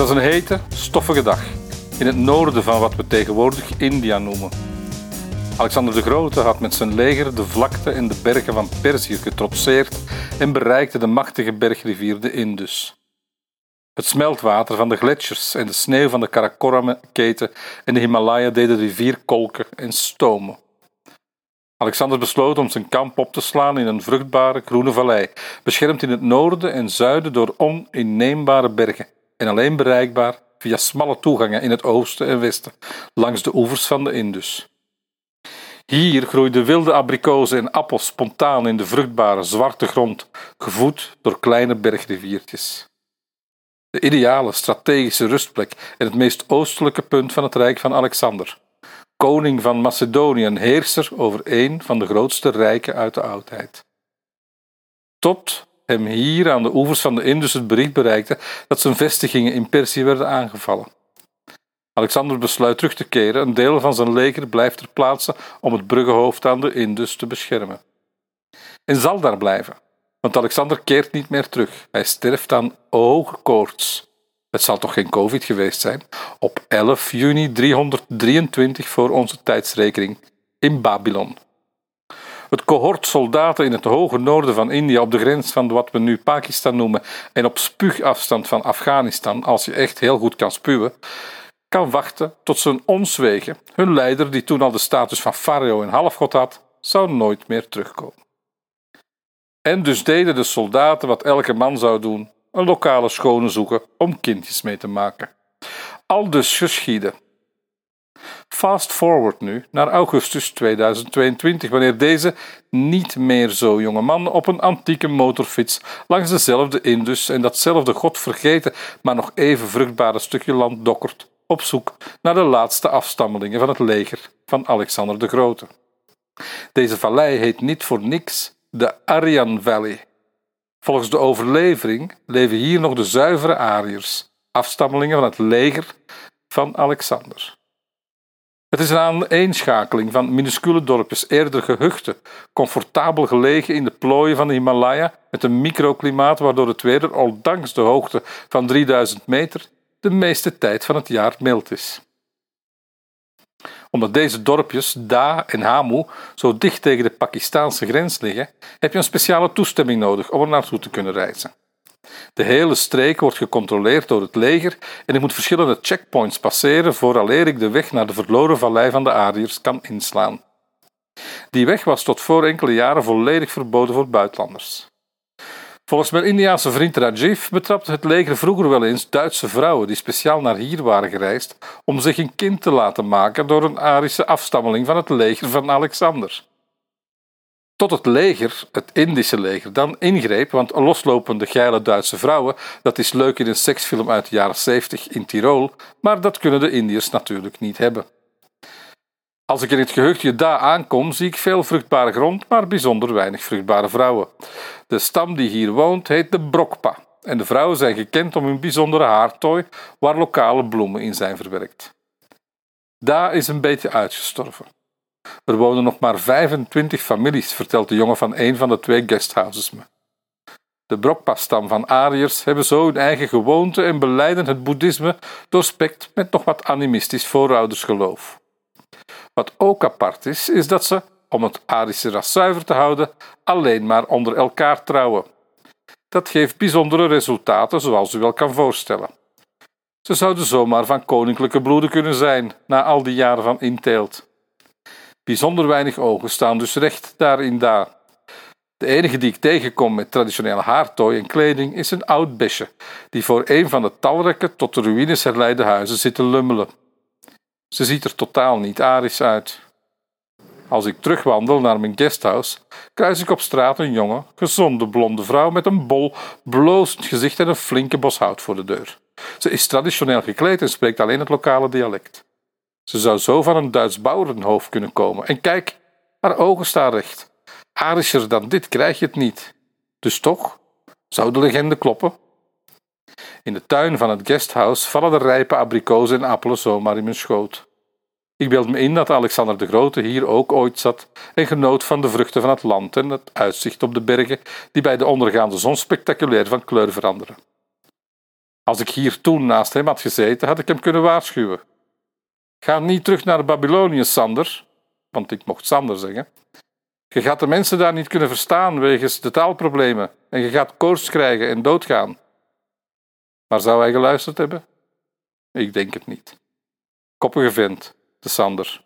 was een hete, stoffige dag in het noorden van wat we tegenwoordig India noemen. Alexander de Grote had met zijn leger de vlakte en de bergen van Perzië getrotseerd en bereikte de machtige bergrivier de Indus. Het smeltwater van de gletsjers en de sneeuw van de Karakoram-keten en de Himalaya deden de rivier kolken en stomen. Alexander besloot om zijn kamp op te slaan in een vruchtbare groene vallei, beschermd in het noorden en zuiden door oninneembare bergen en alleen bereikbaar via smalle toegangen in het oosten en westen, langs de oevers van de Indus. Hier groeiden wilde abrikozen en appels spontaan in de vruchtbare zwarte grond, gevoed door kleine bergriviertjes. De ideale strategische rustplek en het meest oostelijke punt van het rijk van Alexander, koning van Macedonië en heerser over een van de grootste rijken uit de oudheid. Tot hem hier aan de oevers van de Indus het bericht bereikte dat zijn vestigingen in Perzië werden aangevallen. Alexander besluit terug te keren. Een deel van zijn leger blijft ter plaatse om het bruggenhoofd aan de Indus te beschermen. En zal daar blijven, want Alexander keert niet meer terug. Hij sterft aan hoge koorts. Het zal toch geen COVID geweest zijn? Op 11 juni 323 voor onze tijdsrekening in Babylon. Het cohort soldaten in het hoge noorden van India, op de grens van wat we nu Pakistan noemen, en op spuugafstand van Afghanistan, als je echt heel goed kan spuwen, kan wachten tot ze ons wegen. Hun leider, die toen al de status van farao en halfgod had, zou nooit meer terugkomen. En dus deden de soldaten wat elke man zou doen: een lokale schone zoeken om kindjes mee te maken. Al dus geschieden. Fast forward nu naar augustus 2022, wanneer deze niet meer zo jonge man op een antieke motorfiets langs dezelfde Indus en datzelfde godvergeten, maar nog even vruchtbare stukje land dokkert, op zoek naar de laatste afstammelingen van het leger van Alexander de Grote. Deze vallei heet niet voor niks de Aryan Valley. Volgens de overlevering leven hier nog de zuivere Ariërs, afstammelingen van het leger van Alexander. Het is een aaneenschakeling van minuscule dorpjes, eerder gehuchten, comfortabel gelegen in de plooien van de Himalaya, met een microklimaat waardoor het weer, ondanks de hoogte van 3000 meter, de meeste tijd van het jaar mild is. Omdat deze dorpjes, Da en Hamu, zo dicht tegen de Pakistaanse grens liggen, heb je een speciale toestemming nodig om er naartoe te kunnen reizen. De hele streek wordt gecontroleerd door het leger en ik moet verschillende checkpoints passeren vooraleer ik de weg naar de verloren vallei van de Ariërs kan inslaan. Die weg was tot voor enkele jaren volledig verboden voor buitenlanders. Volgens mijn Indiaanse vriend Rajiv betrapte het leger vroeger wel eens Duitse vrouwen die speciaal naar hier waren gereisd om zich een kind te laten maken door een Arische afstammeling van het leger van Alexander. Tot het leger, het Indische leger, dan ingreep, want loslopende geile Duitse vrouwen, dat is leuk in een seksfilm uit de jaren 70 in Tirol, maar dat kunnen de Indiërs natuurlijk niet hebben. Als ik in het geheugdje daar aankom, zie ik veel vruchtbare grond, maar bijzonder weinig vruchtbare vrouwen. De stam die hier woont heet de Brokpa en de vrouwen zijn gekend om hun bijzondere haartooi waar lokale bloemen in zijn verwerkt. Daar is een beetje uitgestorven. Er wonen nog maar 25 families, vertelt de jongen van een van de twee guesthouses me. De Brokpa-stam van Ariërs hebben zo hun eigen gewoonte en beleiden het boeddhisme doorspekt met nog wat animistisch vooroudersgeloof. Wat ook apart is, is dat ze, om het Arische ras zuiver te houden, alleen maar onder elkaar trouwen. Dat geeft bijzondere resultaten, zoals u wel kan voorstellen. Ze zouden zomaar van koninklijke bloeden kunnen zijn, na al die jaren van inteelt. Bijzonder weinig ogen staan dus recht daarin daar. De enige die ik tegenkom met traditionele haartooi en kleding is een oud besje, die voor een van de talrijke tot de ruïnes herleide huizen zit te lummelen. Ze ziet er totaal niet arisch uit. Als ik terugwandel naar mijn guesthouse, kruis ik op straat een jonge, gezonde blonde vrouw met een bol, blozend gezicht en een flinke bos hout voor de deur. Ze is traditioneel gekleed en spreekt alleen het lokale dialect. Ze zou zo van een Duits bouwerenhoofd kunnen komen. En kijk, haar ogen staan recht. Arischer dan dit krijg je het niet. Dus toch, zou de legende kloppen? In de tuin van het guesthouse vallen de rijpe abrikozen en appelen zomaar in mijn schoot. Ik beeld me in dat Alexander de Grote hier ook ooit zat en genoot van de vruchten van het land en het uitzicht op de bergen die bij de ondergaande zon spectaculair van kleur veranderen. Als ik hier toen naast hem had gezeten, had ik hem kunnen waarschuwen. Ga niet terug naar Babylonië, Sander, want ik mocht Sander zeggen. Je gaat de mensen daar niet kunnen verstaan wegens de taalproblemen en je gaat koorts krijgen en doodgaan. Maar zou hij geluisterd hebben? Ik denk het niet. Koppige vent, de Sander.